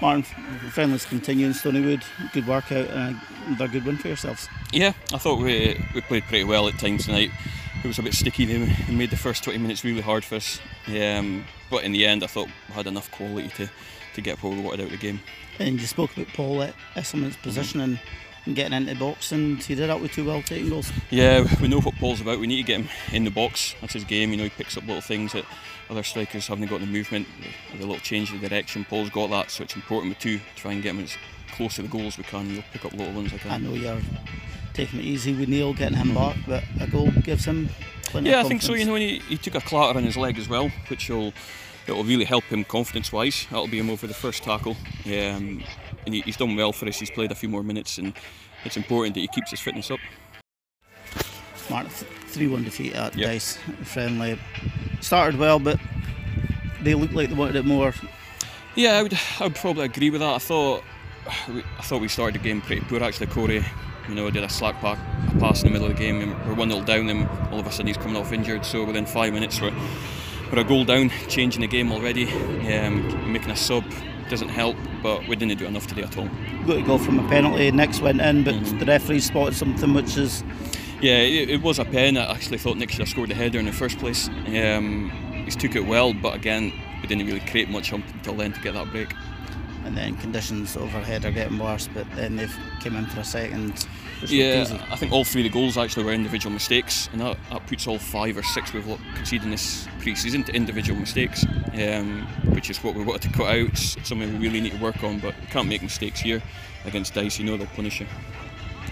Martin, friendlies continuing Stoneywood. Good workout and a good win for yourselves. Yeah, I thought we we played pretty well at times tonight. It was a bit sticky. They made the first 20 minutes really hard for us. Um, but in the end, I thought we had enough quality to, to get what we wanted out of the game. And you spoke about Paul Esselman's position and, and getting into the box, and he did that with two well taken goals. Yeah, we know what Paul's about. We need to get him in the box. That's his game. You know, he picks up little things that other strikers haven't got in the movement, the little change of direction. Paul's got that, so it's important with two try and get him as close to the goal as we can. You'll pick up little ones like that. I know you're taking it easy with Neil getting him back, but a goal gives him plenty. Yeah, I think so. You know, he, he took a clatter on his leg as well, which will it will really help him confidence wise. That'll be him over the first tackle. Um, and he, he's done well for us. He's played a few more minutes, and it's important that he keeps his fitness up. Mark, 3 1 defeat at yep. Dyce friendly. Started well, but they looked like they wanted it more. Yeah, I would, I would probably agree with that. I thought I thought we started the game pretty poor actually. Corey, you know, did a slack back a pass in the middle of the game, and we're 1 0 down, and all of a sudden he's coming off injured. So within five minutes, we're we're a goal down, changing the game already, um, making a sub doesn't help, but we didn't do enough today at all. Got to go from a penalty, next went in, but mm-hmm. the referee spotted something which is. Yeah, it, it, was a pen. I actually thought Nick should have scored the header in the first place. Um, he's took it well, but again, we didn't really create much until then to get that break and then conditions overhead are getting worse. But then they've came in for a second. Yeah, I think all three of the goals actually were individual mistakes, and that, that puts all five or six we've conceded this pre-season to individual mistakes, um, which is what we wanted to cut out. It's something we really need to work on, but can't make mistakes here against Dyce. You know they'll punish you.